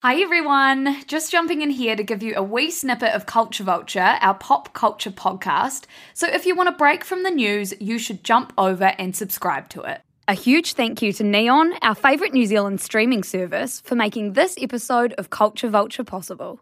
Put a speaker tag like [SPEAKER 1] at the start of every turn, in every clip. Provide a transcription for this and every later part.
[SPEAKER 1] Hi everyone! Just jumping in here to give you a wee snippet of Culture Vulture, our pop culture podcast. So if you want a break from the news, you should jump over and subscribe to it. A huge thank you to Neon, our favourite New Zealand streaming service, for making this episode of Culture Vulture possible.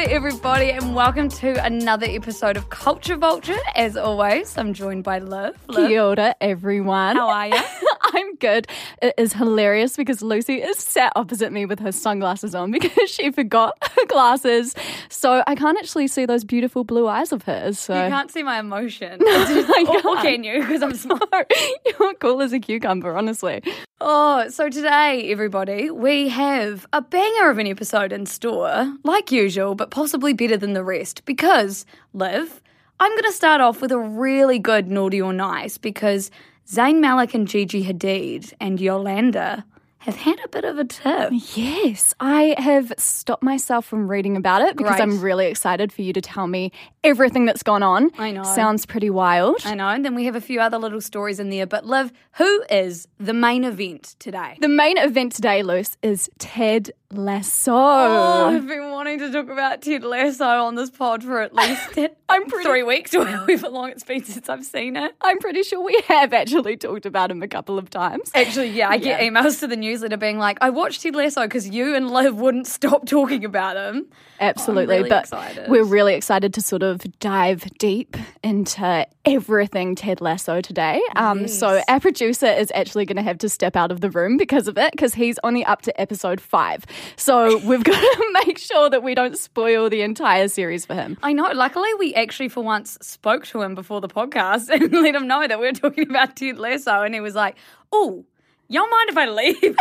[SPEAKER 1] Kia everybody, and welcome to another episode of Culture Vulture. As always, I'm joined by Liv. Liv,
[SPEAKER 2] Kia everyone.
[SPEAKER 1] how are you?
[SPEAKER 2] I'm good. It is hilarious because Lucy is sat opposite me with her sunglasses on because she forgot her glasses. So I can't actually see those beautiful blue eyes of hers. So
[SPEAKER 1] You can't see my emotion. or, or can you? Oh, because I'm smart.
[SPEAKER 2] you're cool as a cucumber, honestly.
[SPEAKER 1] Oh, so today, everybody, we have a banger of an episode in store, like usual, but possibly better than the rest. Because, Liv, I'm going to start off with a really good naughty or nice because Zayn Malik and Gigi Hadid and Yolanda have had a bit of a tip.
[SPEAKER 2] Yes, I have stopped myself from reading about it because. I'm really excited for you to tell me everything that's gone on.
[SPEAKER 1] I know.
[SPEAKER 2] Sounds pretty wild.
[SPEAKER 1] I know, and then we have a few other little stories in there. But, Liv, who is the main event today?
[SPEAKER 2] The main event today, Luce, is Ted Lasso.
[SPEAKER 1] Oh, been wanting to talk about Ted Lasso on this pod for at least
[SPEAKER 2] I'm pretty-
[SPEAKER 1] three weeks or however long it's been since I've seen it.
[SPEAKER 2] I'm pretty sure we have actually talked about him a couple of times.
[SPEAKER 1] Actually, yeah, I get emails to the newsletter being like, I watched Ted Lasso because you and Liv wouldn't stop talking about him.
[SPEAKER 2] Absolutely.
[SPEAKER 1] really
[SPEAKER 2] but
[SPEAKER 1] excited.
[SPEAKER 2] we're really excited to sort of dive deep into everything Ted Lasso today. Um, So our producer is actually going to have to step out of the room because of it, because he's only up to episode five. So we've got to make sure that we don't spoil the entire series for him.
[SPEAKER 1] I know. Luckily, we actually for once spoke to him before the podcast and let him know that we were talking about Ted Lasso, and he was like, "Oh." Y'all mind if I leave?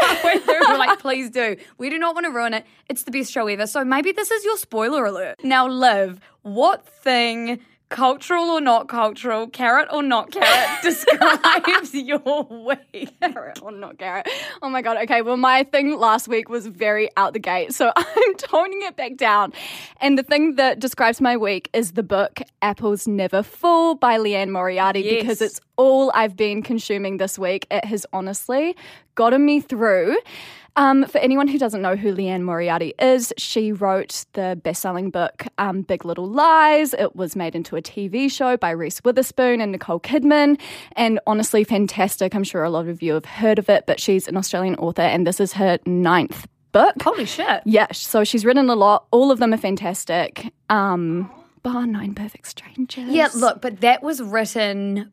[SPEAKER 1] We're like, please do. We do not want to ruin it. It's the best show ever. So maybe this is your spoiler alert. Now, Liv, what thing, cultural or not cultural, carrot or not carrot, describes your week?
[SPEAKER 2] Carrot or not carrot. Oh my god. Okay. Well, my thing last week was very out the gate, so I'm toning it back down. And the thing that describes my week is the book Apples Never Fall by Liane Moriarty
[SPEAKER 1] Yes.
[SPEAKER 2] because it's all I've been consuming this week. It has honestly gotten me through. Um, for anyone who doesn't know who Liane Moriarty is, she wrote the best-selling book um, Big Little Lies. It was made into a TV show by Reese Witherspoon and Nicole Kidman, and honestly fantastic. I'm sure a lot of you have heard of it, but she's an Australian author, and this is her ninth book.
[SPEAKER 1] Holy shit.
[SPEAKER 2] Yeah, so she's written a lot. All of them are fantastic. Um, bar Nine Perfect Strangers.
[SPEAKER 1] Yeah, look, but that was written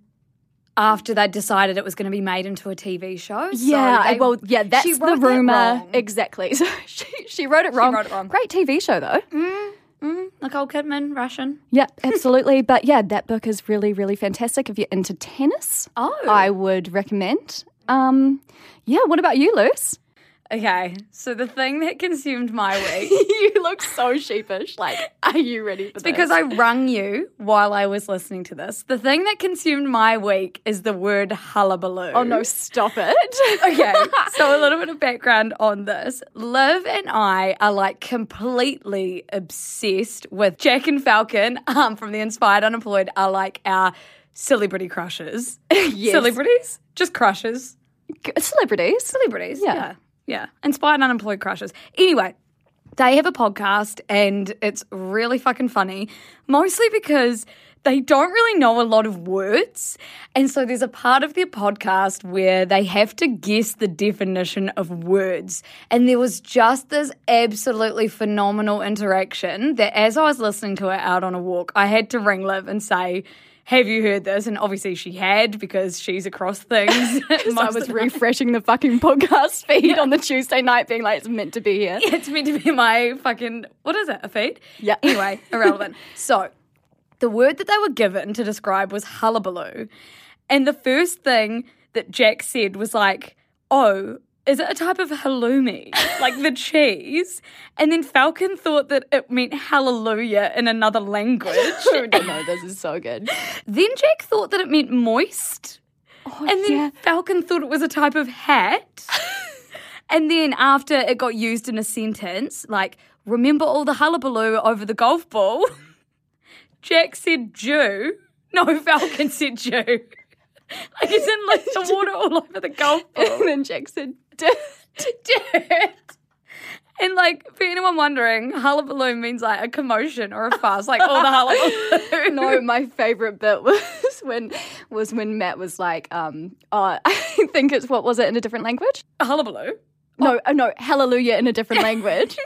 [SPEAKER 1] after they decided it was going to be made into a TV show.
[SPEAKER 2] Yeah, I-
[SPEAKER 1] they-
[SPEAKER 2] well, yeah, that's
[SPEAKER 1] she
[SPEAKER 2] the
[SPEAKER 1] that
[SPEAKER 2] rumor. Exactly. So she, she wrote it wrong.
[SPEAKER 1] wrote it wrong.
[SPEAKER 2] Great TV show though.
[SPEAKER 1] Nicole Kidman, Russian.
[SPEAKER 2] Yeah, absolutely. but yeah, that book is really, really fantastic. If you're into tennis,
[SPEAKER 1] Oh.
[SPEAKER 2] I would recommend. Um, yeah, what about you, Luce?
[SPEAKER 1] Okay, so the thing that consumed my week
[SPEAKER 2] you look so sheepish. Like, are you ready for this?
[SPEAKER 1] because I rung you while I was listening to this. The thing that consumed my week is the word hullabaloo.
[SPEAKER 2] Oh no, stop it.
[SPEAKER 1] okay, so a little bit of background on this. Liv and I are like completely obsessed with Jack and Falcon um, from the Inspired Unemployed are like our celebrity crushes.
[SPEAKER 2] Yes.
[SPEAKER 1] Celebrities? Just crushes.
[SPEAKER 2] Celebrities.
[SPEAKER 1] Celebrities.
[SPEAKER 2] Yeah.
[SPEAKER 1] Yeah. Yeah. Inspired Unemployed crushes. Anyway, they have a podcast and it's really fucking funny, mostly because they don't really know a lot of words. And so there's a part of their podcast where they have to guess the definition of words. And there was just this absolutely phenomenal interaction that as I was listening to it out on a walk, I had to ring Liv and say, have you heard this? And obviously she had because she's across things.
[SPEAKER 2] I was refreshing the fucking podcast feed on the Tuesday night, being like, it's meant to be here.
[SPEAKER 1] it's meant to be my fucking what is it? A feed?
[SPEAKER 2] Yeah.
[SPEAKER 1] Anyway, irrelevant. so the word that they were given to describe was hullabaloo. And the first thing that Jack said was like, oh, is it a type of halloumi? like the cheese? And then Falcon thought that it meant hallelujah in another language.
[SPEAKER 2] Oh, no, no, this is so good.
[SPEAKER 1] then Jack thought that it meant moist.
[SPEAKER 2] Oh,
[SPEAKER 1] And then
[SPEAKER 2] yeah.
[SPEAKER 1] Falcon thought it was a type of hat. and then after it got used in a sentence, like, remember all the hullabaloo over the golf ball? Jack said Jew. No, Falcon said Jew. Like it's in like the water all over the golf ball.
[SPEAKER 2] and then Jack said,
[SPEAKER 1] And like, for anyone wondering, hullabaloo means like a commotion or a fuss, like all the hullabaloo.
[SPEAKER 2] No, my favorite bit was when was when Matt was like, um, oh, I think it's what was it in a different language?
[SPEAKER 1] hullabaloo.
[SPEAKER 2] No, oh, no, hallelujah in a different language.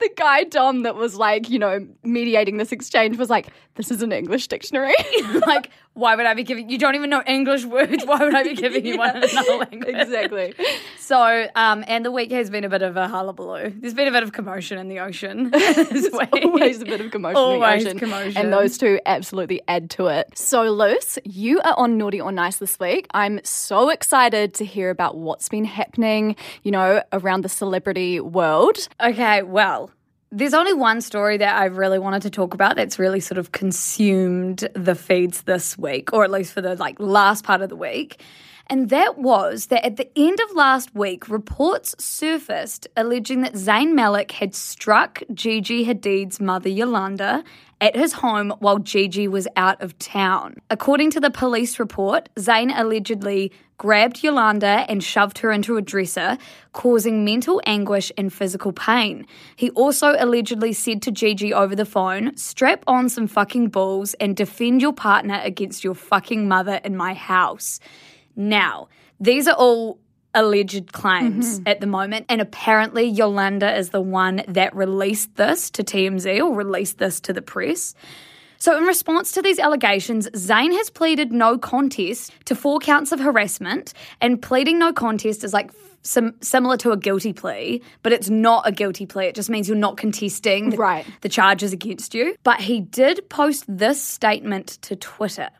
[SPEAKER 2] the guy Dom that was like, you know, mediating this exchange was like, this is an English dictionary.
[SPEAKER 1] like, why would I be giving you? Don't even know English words. Why would I be giving you one in another language?
[SPEAKER 2] exactly.
[SPEAKER 1] So, um, and the week has been a bit of a hullabaloo. There's been a bit of commotion in the ocean. this week.
[SPEAKER 2] Always a bit of commotion
[SPEAKER 1] Always
[SPEAKER 2] in the ocean.
[SPEAKER 1] commotion.
[SPEAKER 2] And those two absolutely add to it. So, Luce, you are on Naughty or Nice this week. I'm so excited to hear about what's been happening, you know, around the celebrity world.
[SPEAKER 1] Okay, well, there's only one story that I really wanted to talk about that's really sort of consumed the feeds this week, or at least for the like last part of the week. And that was that at the end of last week, reports surfaced alleging that Zayn Malik had struck Gigi Hadid's mother Yolanda at his home while Gigi was out of town. According to the police report, Zayn allegedly grabbed Yolanda and shoved her into a dresser, causing mental anguish and physical pain. He also allegedly said to Gigi over the phone, Strap on some fucking balls and defend your partner against your fucking mother in my house. Now, these are all alleged claims mm-hmm. at the moment, and apparently Yolanda is the one that released this to TMZ or released this to the press. So, in response to these allegations, Zayn has pleaded no contest to four counts of harassment, and pleading no contest is like sim- similar to a guilty plea, but it's not a guilty plea. It just means you're not contesting the,
[SPEAKER 2] Right.
[SPEAKER 1] the charges against you. But he did post this statement to Twitter.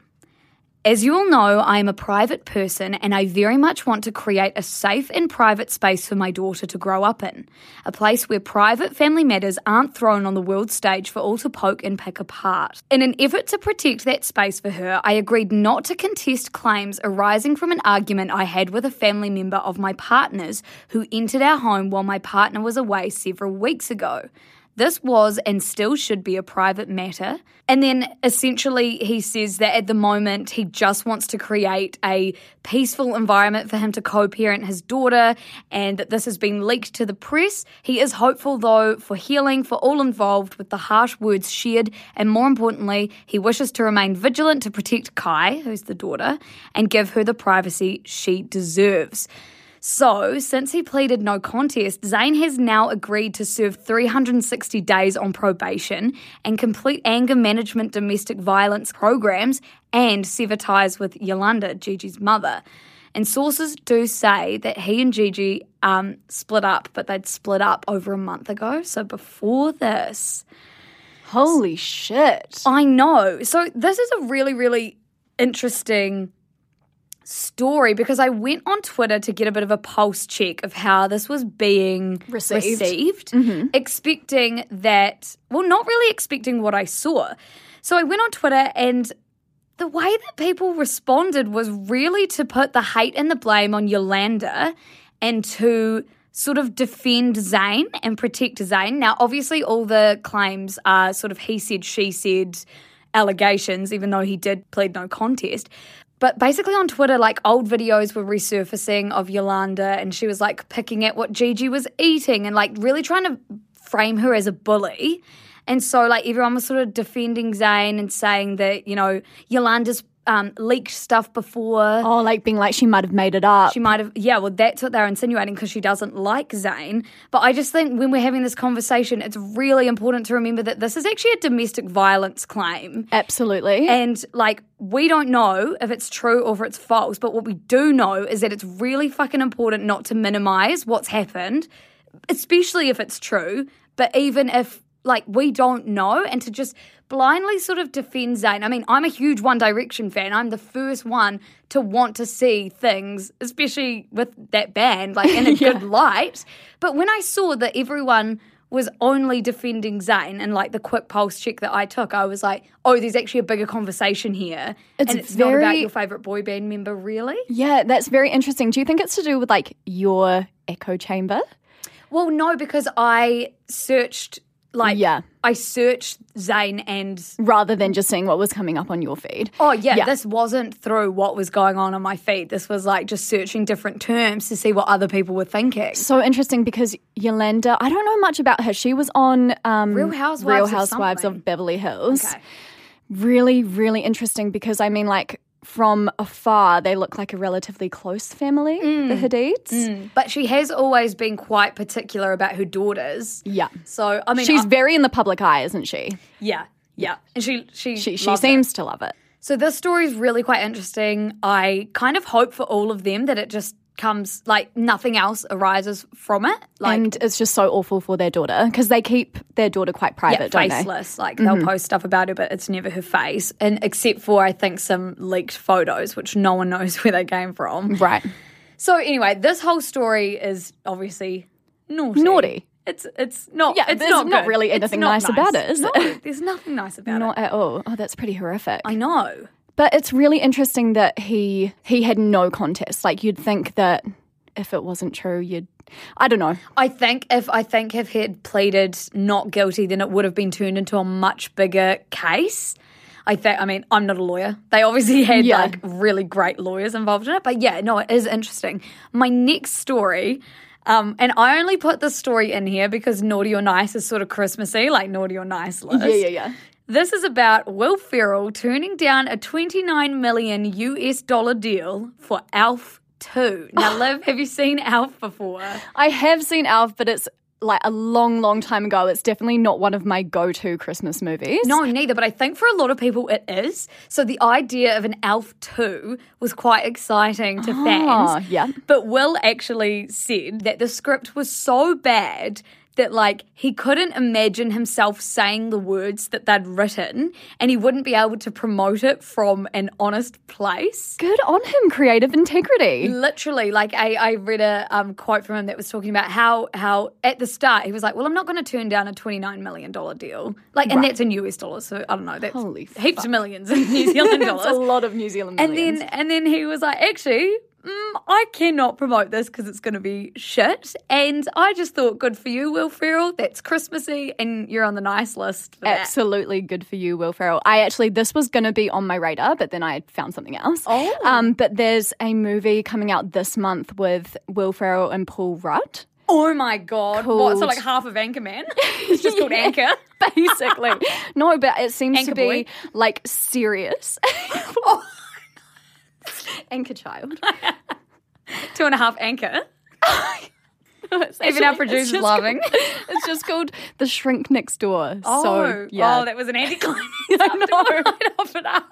[SPEAKER 1] As you all know, I am a private person and I very much want to create a safe and private space for my daughter to grow up in. A place where private family matters aren't thrown on the world stage for all to poke and pick apart. In an effort to protect that space for her, I agreed not to contest claims arising from an argument I had with a family member of my partner's who entered our home while my partner was away several weeks ago. This was and still should be a private matter. And then essentially, he says that at the moment, he just wants to create a peaceful environment for him to co parent his daughter, and that this has been leaked to the press. He is hopeful, though, for healing for all involved with the harsh words shared. And more importantly, he wishes to remain vigilant to protect Khai, who's the daughter, and give her the privacy she deserves. So, since he pleaded no contest, Zayn has now agreed to serve 360 days on probation and complete anger management domestic violence programs and sever ties with Yolanda, Gigi's mother. And sources do say that he and Gigi um, split up, but they'd split up over a month ago. So before this,
[SPEAKER 2] Holy shit.
[SPEAKER 1] I know. So this is a really, really interesting story because I went on Twitter to get a bit of a pulse check of how this was being
[SPEAKER 2] Received.
[SPEAKER 1] received, mm-hmm. expecting that, well, not really expecting what I saw. So I went on Twitter and the way that people responded was really to put the hate and the blame on Yolanda and to sort of defend Zayn and protect Zayn. Now, obviously, all the claims are sort of he said, she said allegations, even though he did plead no contest. But basically on Twitter, like old videos were resurfacing of Yolanda and she was like picking at what Gigi was eating and like really trying to frame her as a bully. And so like everyone was sort of defending Zayn and saying that, you know, Yolanda's um, leaked stuff before.
[SPEAKER 2] Oh, like being like she might have made it up.
[SPEAKER 1] She might have, yeah, well, that's what they're insinuating because she doesn't like Zayn. But I just think when we're having this conversation, it's really important to remember that this is actually a domestic violence claim.
[SPEAKER 2] Absolutely.
[SPEAKER 1] And like, we don't know if it's true or if it's false, but what we do know is that it's really fucking important not to minimize what's happened, especially if it's true. But even if like we don't know, and to just blindly sort of defend Zayn. I mean, I'm a huge One Direction fan. I'm the first one to want to see things, especially with that band, like in a good light. But when I saw that everyone was only defending Zayn and like the quick pulse check that I took, I was like, oh, there's actually a bigger conversation here.
[SPEAKER 2] It's
[SPEAKER 1] and it's not about your favorite boy band member, really.
[SPEAKER 2] yeah, that's very interesting. Do you think it's to do with like your echo chamber?
[SPEAKER 1] Well, no, because I searched like
[SPEAKER 2] Yeah.
[SPEAKER 1] I searched Zayn and
[SPEAKER 2] Rather than just seeing what was coming up on your feed.
[SPEAKER 1] Oh yeah,
[SPEAKER 2] Yeah.
[SPEAKER 1] this wasn't through what was going on on my feed. This was like just searching different terms to see what other people were thinking.
[SPEAKER 2] So interesting because Yolanda, I don't know much about her. She was on um,
[SPEAKER 1] Real Housewives
[SPEAKER 2] Real
[SPEAKER 1] of
[SPEAKER 2] Housewives of Beverly Hills.
[SPEAKER 1] Okay.
[SPEAKER 2] Really, really interesting because I mean, like from afar, they look like a relatively close family,
[SPEAKER 1] Mm.
[SPEAKER 2] the Hadids.
[SPEAKER 1] But she has always been quite particular about her daughters.
[SPEAKER 2] Yeah,
[SPEAKER 1] So I mean,
[SPEAKER 2] she's
[SPEAKER 1] I-
[SPEAKER 2] very in the public eye, isn't she?
[SPEAKER 1] yeah, yeah, and she she
[SPEAKER 2] She she
[SPEAKER 1] loved it.
[SPEAKER 2] seems to love it.
[SPEAKER 1] So this story is really quite interesting. I kind of hope for all of them that it just comes like nothing else arises from it. Like
[SPEAKER 2] and it's just so awful for their daughter because they keep their daughter quite private,
[SPEAKER 1] yeah,
[SPEAKER 2] don't they?
[SPEAKER 1] faceless. Like mm-hmm. they'll post stuff about her, but it's never her face. And except for I think some leaked photos, which no one knows where they came from.
[SPEAKER 2] Right.
[SPEAKER 1] So anyway, this whole story is obviously naughty.
[SPEAKER 2] Naughty.
[SPEAKER 1] It's it's not.
[SPEAKER 2] Yeah,
[SPEAKER 1] it's
[SPEAKER 2] there's
[SPEAKER 1] not,
[SPEAKER 2] not really anything
[SPEAKER 1] not
[SPEAKER 2] nice about it, is
[SPEAKER 1] no,
[SPEAKER 2] it?
[SPEAKER 1] there's nothing nice about
[SPEAKER 2] Not
[SPEAKER 1] it.
[SPEAKER 2] Not at all. Oh, that's pretty horrific.
[SPEAKER 1] I know.
[SPEAKER 2] But it's really interesting that he he had no contest. Like you'd think that if it wasn't true, you'd I don't know.
[SPEAKER 1] I think if I think if he had pleaded not guilty, then it would have been turned into a much bigger case. I think. I mean, I'm not a lawyer. They obviously had
[SPEAKER 2] Yeah.
[SPEAKER 1] like really great lawyers involved in it. But yeah, no, it is interesting. My next story. Um, and I only put this story in here because naughty or nice is sort of Christmassy, like naughty or nice list.
[SPEAKER 2] Yeah, yeah, yeah.
[SPEAKER 1] This is about Will Ferrell turning down a 29 million US dollar deal for Elf 2. Now, Liv, have you seen Elf before?
[SPEAKER 2] I have seen Elf, but it's like a long, long time ago. It's definitely not one of my go-to Christmas movies.
[SPEAKER 1] No, neither, but I think for a lot of people it is. So the idea of an Elf 2 was quite exciting to
[SPEAKER 2] Ah,
[SPEAKER 1] fans.
[SPEAKER 2] yeah.
[SPEAKER 1] But Will actually said that the script was so bad that like he couldn't imagine himself saying the words that they'd written and he wouldn't be able to promote it from an honest place.
[SPEAKER 2] Good on him, creative integrity.
[SPEAKER 1] Literally, like I, I read a um, quote from him that was talking about how how at the start he was like, "Well, I'm not going to turn down a 29 million dollar deal, like, and that's in US dollars, so I don't know, that's
[SPEAKER 2] Holy
[SPEAKER 1] heaps of millions in New Zealand
[SPEAKER 2] It's a lot of New Zealand
[SPEAKER 1] and then and then he was like, "Actually." Mm, I cannot promote this because it's going to be shit. And I just thought, good for you, Will Ferrell. That's Christmassy, and you're on the nice list.
[SPEAKER 2] Absolutely good for you, Will Ferrell. I actually, this was going to be on my radar, but then I found something else.
[SPEAKER 1] Oh.
[SPEAKER 2] Um, but there's a movie coming out this month with Will Ferrell and Paul Rudd.
[SPEAKER 1] Oh my god! What? So like half of Anchorman? It's just called Anchor.
[SPEAKER 2] Basically. no, but it seems
[SPEAKER 1] Anchor
[SPEAKER 2] to be
[SPEAKER 1] boy.
[SPEAKER 2] like serious. Anchor child.
[SPEAKER 1] Two and a half Anchor.
[SPEAKER 2] It's
[SPEAKER 1] Even our
[SPEAKER 2] actually- it's
[SPEAKER 1] producer's
[SPEAKER 2] just
[SPEAKER 1] laughing.
[SPEAKER 2] called- it's just called The Shrink Next Door.
[SPEAKER 1] Oh,
[SPEAKER 2] so, yeah.
[SPEAKER 1] oh, that was an anticlimax.
[SPEAKER 2] I know.
[SPEAKER 1] Right off it up.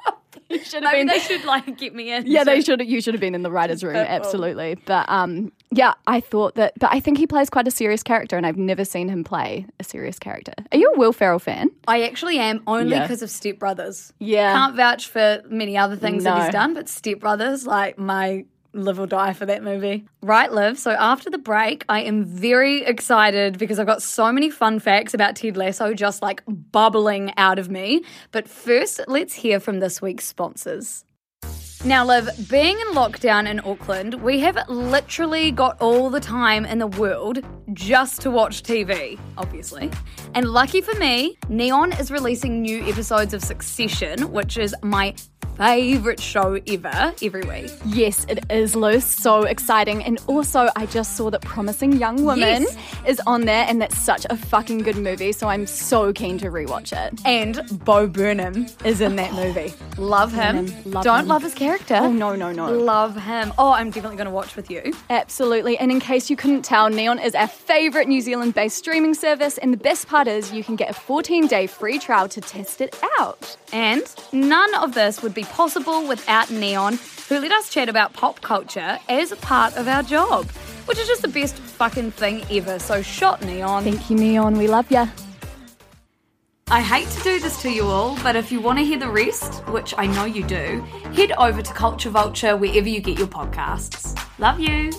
[SPEAKER 2] should have
[SPEAKER 1] Maybe
[SPEAKER 2] been-
[SPEAKER 1] they should like get me in.
[SPEAKER 2] Yeah, they should. You should have been in the writers' room, absolutely. But um, yeah, I thought that. But I think he plays quite a serious character, and I've never seen him play a serious character. Are you a Will Ferrell fan?
[SPEAKER 1] I actually am only
[SPEAKER 2] Yeah.
[SPEAKER 1] because of Step Brothers.
[SPEAKER 2] Yeah.
[SPEAKER 1] Can't vouch for many other things that
[SPEAKER 2] No.
[SPEAKER 1] he's done, but Step Brothers, like my live or die for that movie. Right, Liv. So after the break, I am very excited because I've got so many fun facts about Ted Lasso just like bubbling out of me. But first, let's hear from this week's sponsors. Now, Liv, being in lockdown in Auckland, we have literally got all the time in the world just to watch TV, obviously. And lucky for me, Neon is releasing new episodes of Succession, which is my favourite show ever, every week.
[SPEAKER 2] Yes, it is, Luce. So exciting. And also, I just saw that Promising Young Woman
[SPEAKER 1] Yes.
[SPEAKER 2] is on there, and that's such a fucking good movie. So I'm so keen to rewatch it.
[SPEAKER 1] And Bo Burnham is in that oh, movie. Love him.
[SPEAKER 2] Burnham, love
[SPEAKER 1] Don't
[SPEAKER 2] him.
[SPEAKER 1] love his character.
[SPEAKER 2] Oh, no, no, no.
[SPEAKER 1] Love him. Oh, I'm definitely going to watch with you.
[SPEAKER 2] Absolutely. And in case you couldn't tell, Neon is our favourite New Zealand based streaming service. And the best part is you can get a 14 day free trial to test it out.
[SPEAKER 1] And none of this would be possible without Neon, who let us chat about pop culture as a part of our job, which is just the best fucking thing ever. So, shot Neon.
[SPEAKER 2] Thank you, Neon. We love ya.
[SPEAKER 1] I hate to do this to you all, but if you want to hear the rest, which I know you do, head over to Culture Vulture wherever you get your podcasts. Love you.